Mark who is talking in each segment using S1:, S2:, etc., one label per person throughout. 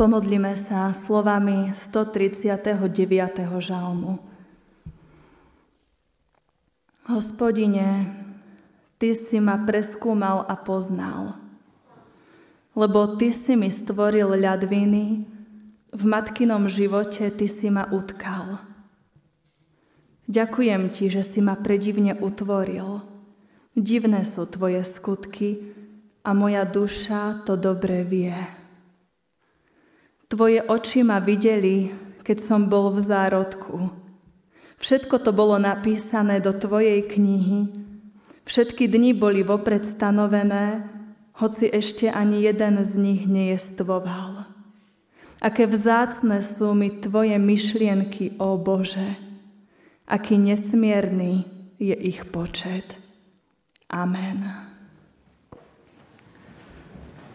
S1: Pomodlíme sa slovami 139. žalmu. Hospodine, Ty si ma preskúmal a poznal, lebo Ty si mi stvoril ľadviny, v matkinom živote Ty si ma utkal. Ďakujem Ti, že si ma predivne utvoril. Divné sú Tvoje skutky a moja duša to dobre vie. Tvoje oči ma videli, keď som bol v zárodku. Všetko to bolo napísané do Tvojej knihy. Všetky dni boli vopred stanovené, hoci ešte ani jeden z nich nejestvoval. Aké vzácne sú mi Tvoje myšlienky, ó Bože. Aký nesmierny je ich počet. Amen.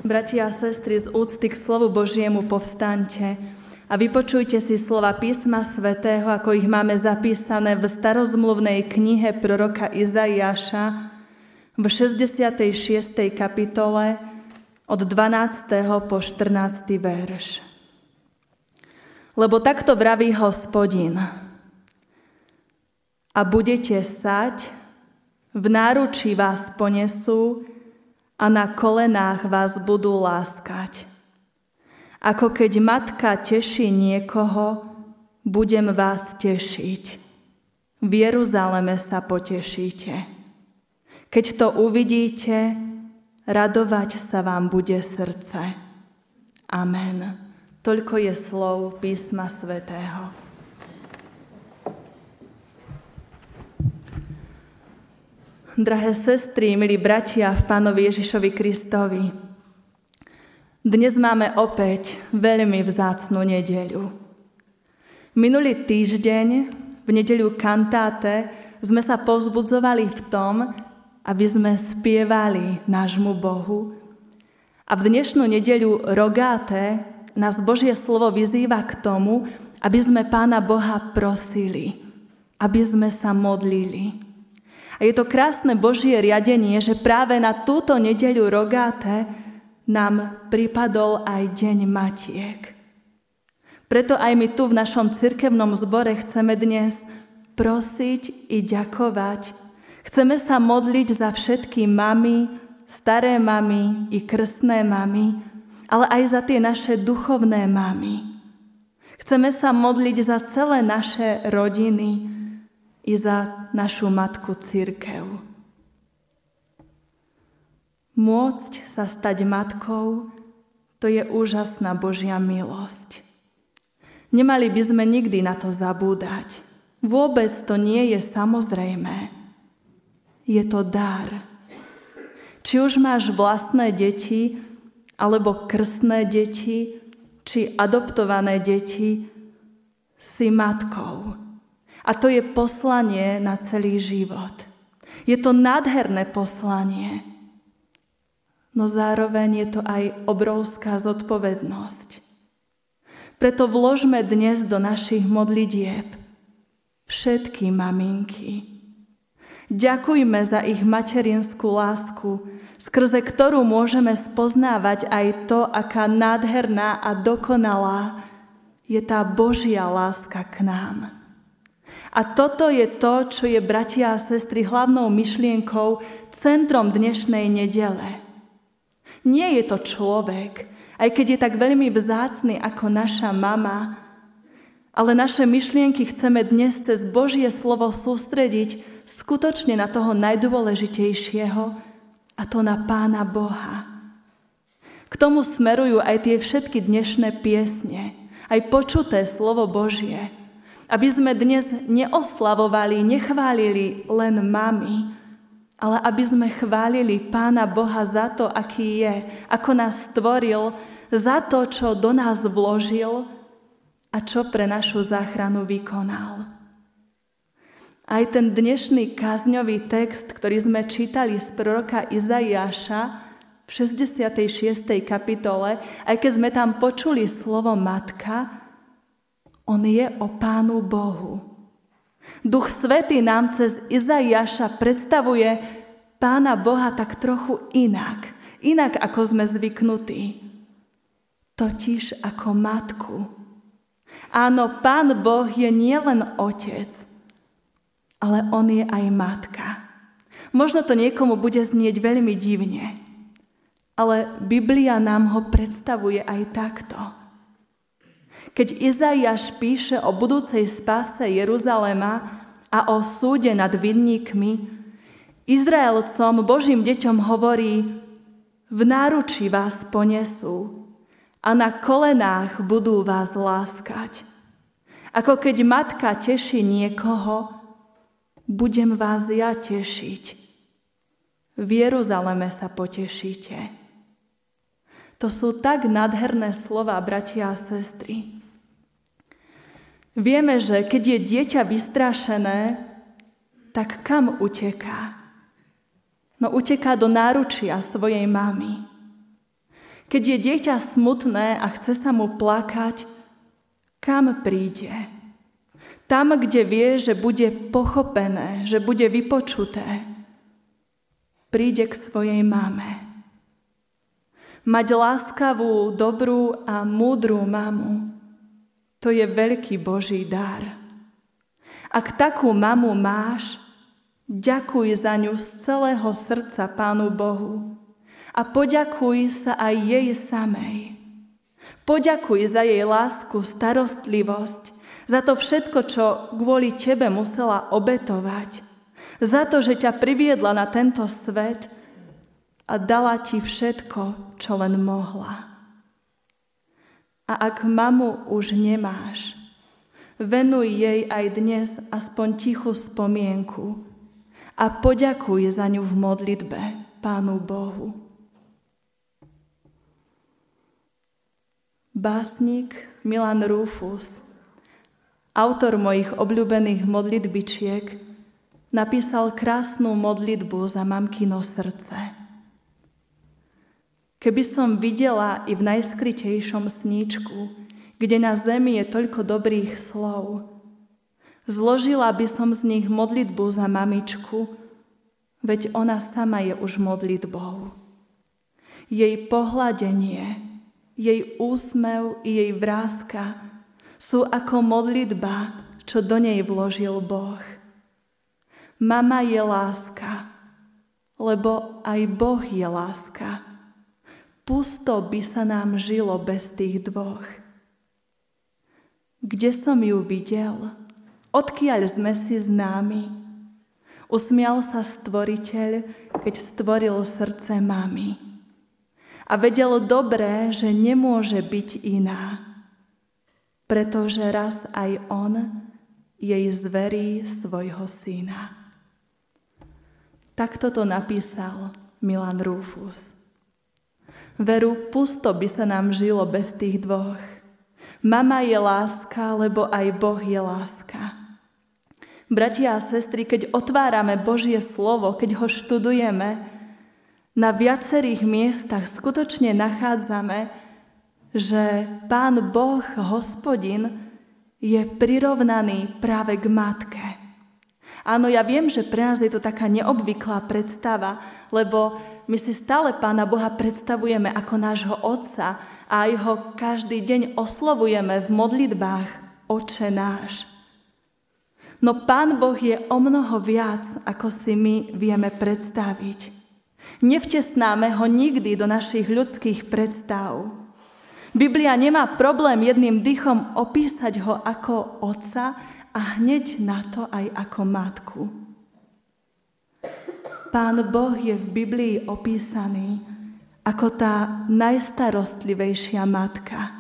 S1: Bratia a sestry, z úcty k slovu Božiemu povstaňte a vypočujte si slova písma svätého, ako ich máme zapísané v starozmluvnej knihe proroka Izaiáša v 66. kapitole od 12. po 14. verš. Lebo takto vraví hospodin. A budete sať, v náručí vás ponesú, a na kolenách vás budú láskať. Ako keď matka teší niekoho, budem vás tešiť. V Jeruzaleme sa potešíte. Keď to uvidíte, radovať sa vám bude srdce. Amen. Toľko je slov písma svätého. Drahé sestry, milí bratia v Pánovi Ježišovi Kristovi, dnes máme opäť veľmi vzácnú nedeľu. Minulý týždeň v nedeľu kantáte sme sa povzbudzovali v tom, aby sme spievali nášmu Bohu. A v dnešnú nedeľu rogáte nás Božie slovo vyzýva k tomu, aby sme Pána Boha prosili, aby sme sa modlili. A je to krásne Božie riadenie, že práve na túto nedeľu rogáte nám pripadol aj Deň Matiek. Preto aj my tu v našom cirkevnom zbore chceme dnes prosiť i ďakovať. Chceme sa modliť za všetky mamy, staré mamy i krstné mamy, ale aj za tie naše duchovné mamy. Chceme sa modliť za celé naše rodiny, i za našu matku církev. Môcť sa stať matkou, to je úžasná Božia milosť. Nemali by sme nikdy na to zabúdať. Vôbec to nie je samozrejmé. Je to dar. Či už máš vlastné deti, alebo krstné deti, či adoptované deti, si matkou. A to je poslanie na celý život. Je to nádherné poslanie, no zároveň je to aj obrovská zodpovednosť. Preto vložme dnes do našich modlitieb všetky maminky. Ďakujme za ich materinskú lásku, skrze ktorú môžeme spoznávať aj to, aká nádherná a dokonalá je tá Božia láska k nám. A toto je to, čo je, bratia a sestry, hlavnou myšlienkou, centrom dnešnej nedele. Nie je to človek, aj keď je tak veľmi vzácný ako naša mama, ale naše myšlienky chceme dnes cez Božie slovo sústrediť skutočne na toho najdôležitejšieho, a to na Pána Boha. K tomu smerujú aj tie všetky dnešné piesne, aj počuté slovo Božie – aby sme dnes neoslavovali, nechválili len mami, ale aby sme chválili Pána Boha za to, aký je, ako nás stvoril, za to, čo do nás vložil a čo pre našu záchranu vykonal. Aj ten dnešný kázňový text, ktorý sme čítali z proroka Izaiáša v 66. kapitole, aj keď sme tam počuli slovo matka, on je o Pánu Bohu. Duch Svetý nám cez Izaiáša predstavuje Pána Boha tak trochu inak. Inak, ako sme zvyknutí. totiž ako matku. Áno, Pán Boh je nielen otec, ale On je aj matka. Možno to niekomu bude znieť veľmi divne, ale Biblia nám ho predstavuje aj takto. Keď Izaiáš píše o budúcej spáse Jeruzalema a o súde nad vinníkmi, Izraelcom, Božím deťom hovorí, v náruči vás ponesú a na kolenách budú vás láskať. Ako keď matka teší niekoho, budem vás ja tešiť. V Jeruzaleme sa potešíte. To sú tak nádherné slova, bratia a sestry. Vieme, že keď je dieťa vystrašené, tak kam uteká? No uteká do náručia svojej mamy. Keď je dieťa smutné a chce sa mu plakať, kam príde? Tam, kde vie, že bude pochopené, že bude vypočuté. Príde k svojej mame. Mať láskavú, dobrú a múdrú mamu, to je veľký Boží dar. Ak takú mamu máš, Ďakuj za ňu z celého srdca Pánu Bohu a poďakuj sa aj jej samej. Poďakuj za jej lásku, starostlivosť, za to všetko, čo kvôli tebe musela obetovať, za to, že ťa priviedla na tento svet a dala ti všetko, čo len mohla. A ak mamu už nemáš, venuj jej aj dnes aspoň tichú spomienku, a poďakuj za ňu v modlitbe Pánu Bohu. Básnik Milan Rufus, autor mojich obľúbených modlitbičiek, napísal krásnu modlitbu za mamkino srdce. Keby som videla i v najskrytejšom sníčku, kde na zemi je toľko dobrých slov, Zložila by som z nich modlitbu za mamičku, veď ona sama je už modlitbou. Jej pohľadenie, jej úsmev i jej vrázka sú ako modlitba, čo do nej vložil Boh. Mama je láska, lebo aj Boh je láska. Pusto by sa nám žilo bez tých dvoch. Kde som ju videl? odkiaľ sme si známi. Usmial sa stvoriteľ, keď stvoril srdce mami. A vedel dobre, že nemôže byť iná, pretože raz aj on jej zverí svojho syna. Takto to napísal Milan Rufus. Veru, pusto by sa nám žilo bez tých dvoch. Mama je láska, lebo aj Boh je láska. Bratia a sestry, keď otvárame Božie slovo, keď ho študujeme, na viacerých miestach skutočne nachádzame, že Pán Boh, hospodin, je prirovnaný práve k matke. Áno, ja viem, že pre nás je to taká neobvyklá predstava, lebo my si stále Pána Boha predstavujeme ako nášho Otca a aj ho každý deň oslovujeme v modlitbách Oče náš. No Pán Boh je o mnoho viac, ako si my vieme predstaviť. Nevtesnáme ho nikdy do našich ľudských predstav. Biblia nemá problém jedným dychom opísať ho ako otca a hneď na to aj ako matku. Pán Boh je v Biblii opísaný ako tá najstarostlivejšia matka.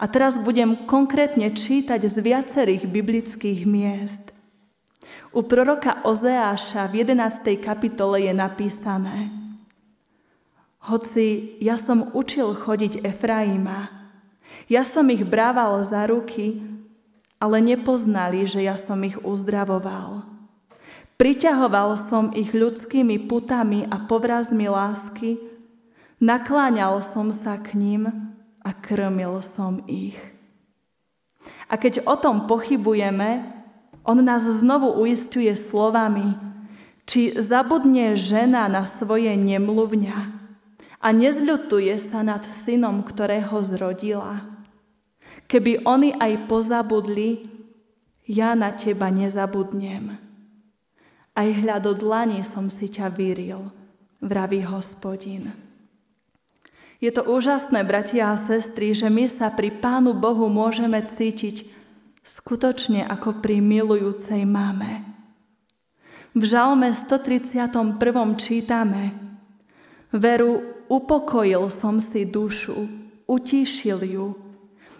S1: A teraz budem konkrétne čítať z viacerých biblických miest. U proroka Ozeáša v 11. kapitole je napísané Hoci ja som učil chodiť Efraima, ja som ich brával za ruky, ale nepoznali, že ja som ich uzdravoval. Priťahoval som ich ľudskými putami a povrazmi lásky, nakláňal som sa k ním, a krmil som ich. A keď o tom pochybujeme, on nás znovu uistuje slovami, či zabudne žena na svoje nemluvňa a nezľutuje sa nad synom, ktorého zrodila. Keby oni aj pozabudli, ja na teba nezabudnem. Aj hľad od dlani som si ťa vyril, vraví hospodin. Je to úžasné, bratia a sestry, že my sa pri Pánu Bohu môžeme cítiť skutočne ako pri milujúcej mame. V žalme 131. čítame Veru, upokojil som si dušu, utíšil ju.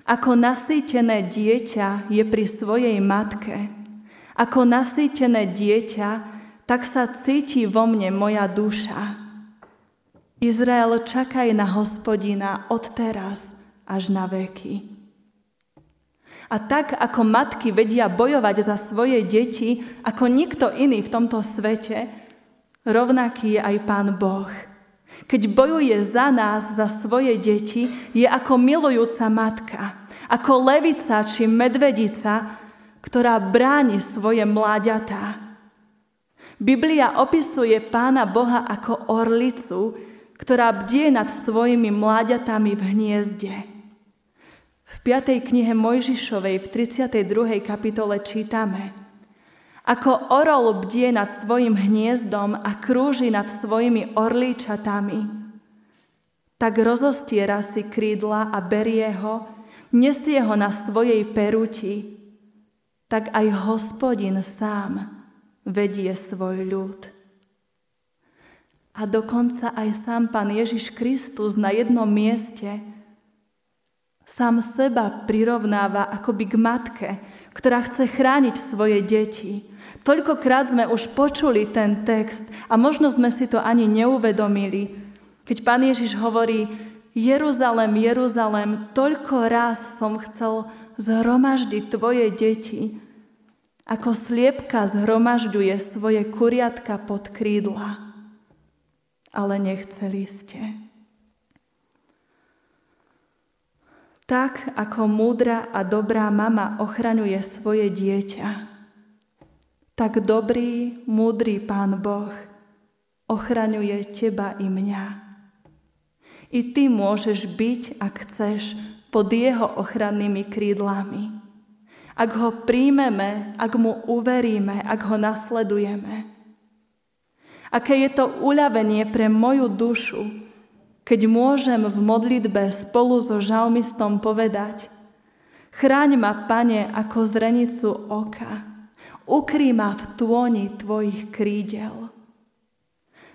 S1: Ako nasýtené dieťa je pri svojej matke. Ako nasýtené dieťa, tak sa cíti vo mne moja duša. Izrael, čakaj na hospodina od teraz až na veky. A tak, ako matky vedia bojovať za svoje deti, ako nikto iný v tomto svete, rovnaký je aj Pán Boh. Keď bojuje za nás, za svoje deti, je ako milujúca matka, ako levica či medvedica, ktorá bráni svoje mláďatá. Biblia opisuje Pána Boha ako orlicu, ktorá bdie nad svojimi mláďatami v hniezde. V 5. knihe Mojžišovej v 32. kapitole čítame Ako orol bdie nad svojim hniezdom a krúži nad svojimi orlíčatami, tak rozostiera si krídla a berie ho, nesie ho na svojej peruti, tak aj hospodin sám vedie svoj ľud. A dokonca aj sám Pán Ježiš Kristus na jednom mieste sám seba prirovnáva akoby k matke, ktorá chce chrániť svoje deti. Toľkokrát sme už počuli ten text a možno sme si to ani neuvedomili. Keď Pán Ježiš hovorí, Jeruzalem, Jeruzalem, toľko raz som chcel zhromaždiť tvoje deti, ako sliepka zhromažďuje svoje kuriatka pod krídla ale nechceli ste. Tak, ako múdra a dobrá mama ochraňuje svoje dieťa, tak dobrý, múdry Pán Boh ochraňuje teba i mňa. I ty môžeš byť, ak chceš, pod jeho ochrannými krídlami. Ak ho príjmeme, ak mu uveríme, ak ho nasledujeme. Aké je to uľavenie pre moju dušu, keď môžem v modlitbe spolu so žalmistom povedať Chráň ma, Pane, ako zrenicu oka, ukrý ma v tôni Tvojich krídel.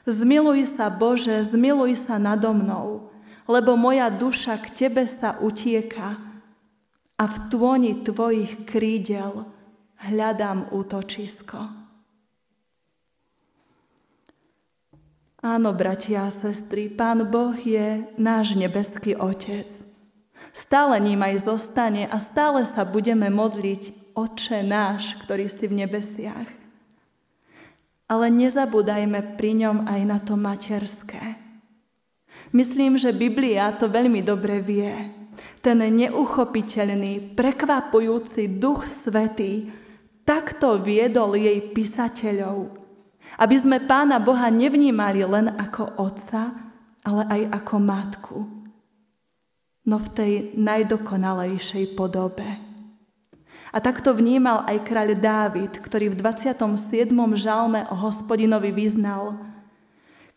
S1: Zmiluj sa, Bože, zmiluj sa nado mnou, lebo moja duša k Tebe sa utieka a v tôni Tvojich krídel hľadám útočisko. Áno, bratia a sestry, Pán Boh je náš nebeský Otec. Stále ním aj zostane a stále sa budeme modliť Oče náš, ktorý si v nebesiach. Ale nezabúdajme pri ňom aj na to materské. Myslím, že Biblia to veľmi dobre vie. Ten neuchopiteľný, prekvapujúci Duch Svetý takto viedol jej písateľov, aby sme Pána Boha nevnímali len ako otca, ale aj ako matku. No v tej najdokonalejšej podobe. A takto vnímal aj kráľ Dávid, ktorý v 27. žalme o hospodinovi vyznal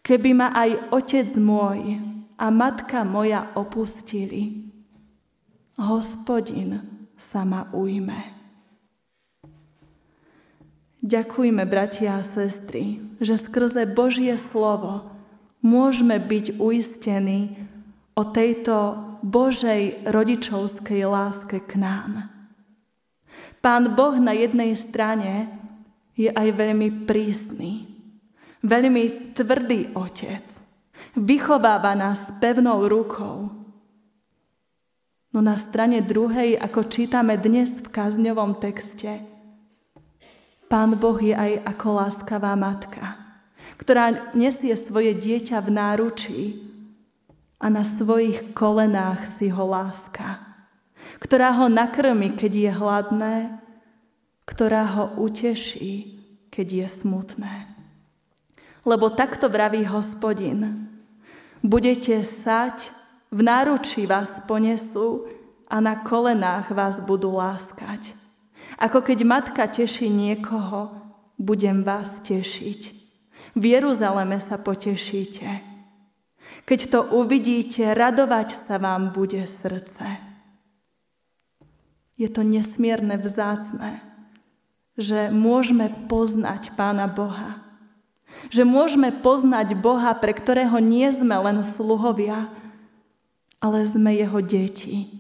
S1: Keby ma aj otec môj a matka moja opustili, hospodin sa ma ujme. Ďakujme, bratia a sestry, že skrze Božie slovo môžeme byť uistení o tejto Božej rodičovskej láske k nám. Pán Boh na jednej strane je aj veľmi prísny, veľmi tvrdý otec. Vychováva nás pevnou rukou. No na strane druhej, ako čítame dnes v kazňovom texte, Pán Boh je aj ako láskavá matka, ktorá nesie svoje dieťa v náručí a na svojich kolenách si ho láska, ktorá ho nakrmi, keď je hladné, ktorá ho uteší, keď je smutné. Lebo takto vraví hospodin. Budete sať, v náručí vás ponesú a na kolenách vás budú láskať. Ako keď matka teší niekoho, budem vás tešiť. V Jeruzaleme sa potešíte. Keď to uvidíte, radovať sa vám bude srdce. Je to nesmierne vzácne, že môžeme poznať Pána Boha. Že môžeme poznať Boha, pre ktorého nie sme len sluhovia, ale sme Jeho deti.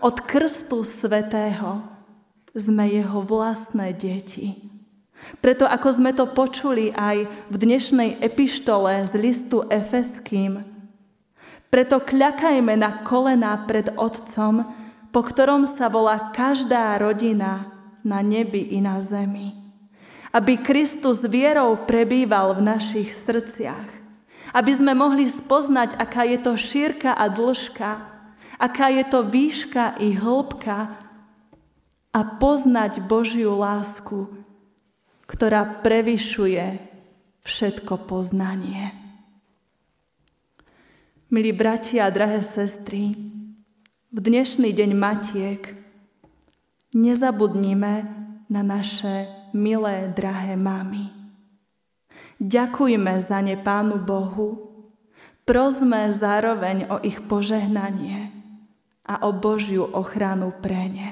S1: Od krstu svetého sme Jeho vlastné deti. Preto ako sme to počuli aj v dnešnej epištole z listu Efeským, preto kľakajme na kolená pred Otcom, po ktorom sa volá každá rodina na nebi i na zemi. Aby Kristus vierou prebýval v našich srdciach aby sme mohli spoznať, aká je to šírka a dĺžka, aká je to výška i hĺbka a poznať Božiu lásku, ktorá prevyšuje všetko poznanie. Milí bratia a drahé sestry, v dnešný deň Matiek nezabudnime na naše milé, drahé mamy. Ďakujme za ne Pánu Bohu, prosme zároveň o ich požehnanie a o Božiu ochranu pre ne.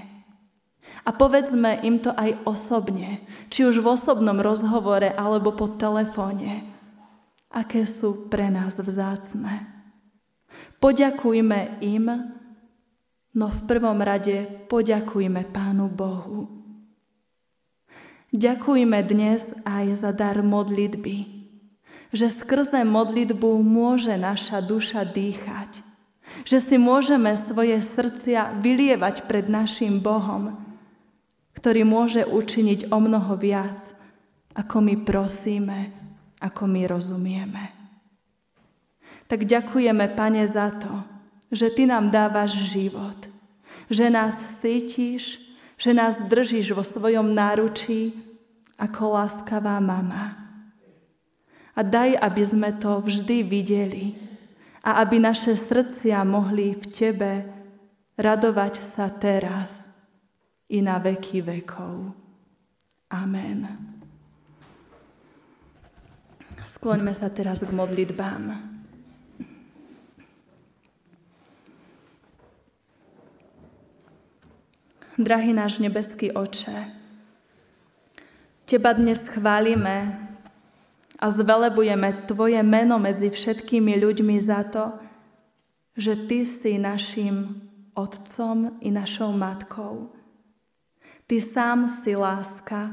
S1: A povedzme im to aj osobne, či už v osobnom rozhovore alebo po telefóne, aké sú pre nás vzácne. Poďakujme im, no v prvom rade poďakujme Pánu Bohu. Ďakujme dnes aj za dar modlitby, že skrze modlitbu môže naša duša dýchať, že si môžeme svoje srdcia vylievať pred našim Bohom, ktorý môže učiniť o mnoho viac, ako my prosíme, ako my rozumieme. Tak ďakujeme, Pane, za to, že Ty nám dávaš život, že nás cítiš, že nás držíš vo svojom náručí ako láskavá mama. A daj, aby sme to vždy videli a aby naše srdcia mohli v Tebe radovať sa teraz i na veky vekov. Amen. Skloňme sa teraz k modlitbám. Drahý náš nebeský oče, Teba dnes chválime a zvelebujeme Tvoje meno medzi všetkými ľuďmi za to, že Ty si našim otcom i našou matkou. Ty sám si láska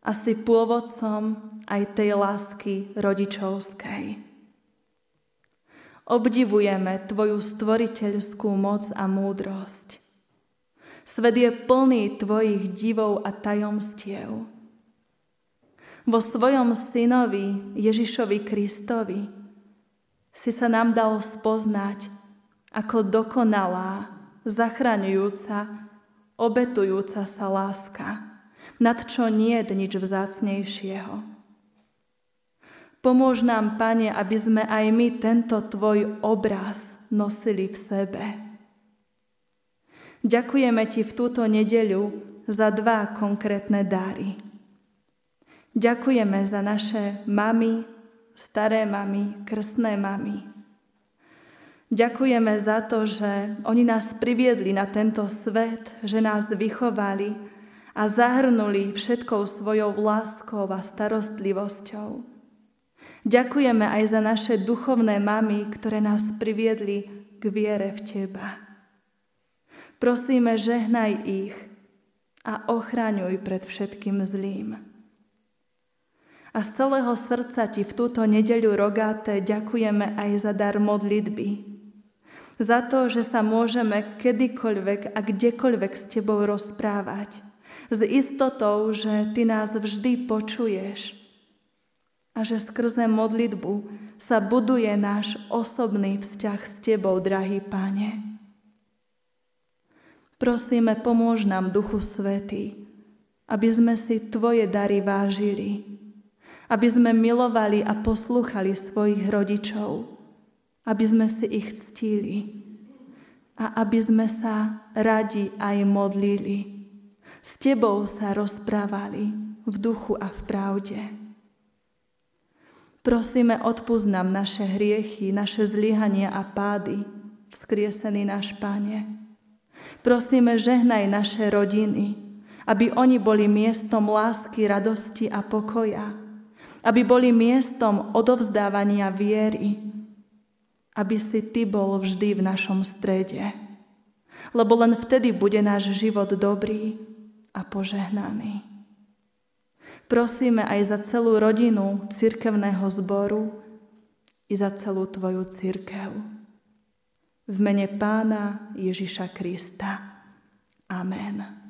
S1: a si pôvodcom aj tej lásky rodičovskej. Obdivujeme Tvoju stvoriteľskú moc a múdrosť. Svet je plný tvojich divov a tajomstiev. Vo svojom synovi Ježišovi Kristovi si sa nám dal spoznať ako dokonalá, zachraňujúca, obetujúca sa láska, nad čo nie je nič vzácnejšieho. Pomôž nám, Pane, aby sme aj my tento Tvoj obraz nosili v sebe Ďakujeme Ti v túto nedeľu za dva konkrétne dáry. Ďakujeme za naše mamy, staré mamy, krstné mamy. Ďakujeme za to, že oni nás priviedli na tento svet, že nás vychovali a zahrnuli všetkou svojou láskou a starostlivosťou. Ďakujeme aj za naše duchovné mamy, ktoré nás priviedli k viere v Teba. Prosíme, žehnaj ich a ochraňuj pred všetkým zlým. A z celého srdca ti v túto nedeľu rogáte ďakujeme aj za dar modlitby. Za to, že sa môžeme kedykoľvek a kdekoľvek s tebou rozprávať. S istotou, že ty nás vždy počuješ a že skrze modlitbu sa buduje náš osobný vzťah s tebou, drahý Pane. Prosíme, pomôž nám, Duchu Svetý, aby sme si Tvoje dary vážili, aby sme milovali a poslúchali svojich rodičov aby sme si ich ctili a aby sme sa radi aj modlili. S Tebou sa rozprávali v duchu a v pravde. Prosíme, odpúsť nám naše hriechy, naše zlyhania a pády, vzkriesený náš Pane. Prosíme, žehnaj naše rodiny, aby oni boli miestom lásky, radosti a pokoja, aby boli miestom odovzdávania viery, aby si Ty bol vždy v našom strede. Lebo len vtedy bude náš život dobrý a požehnaný. Prosíme aj za celú rodinu cirkevného zboru i za celú Tvoju cirkev. V mene Pána Ježiša Krista. Amen.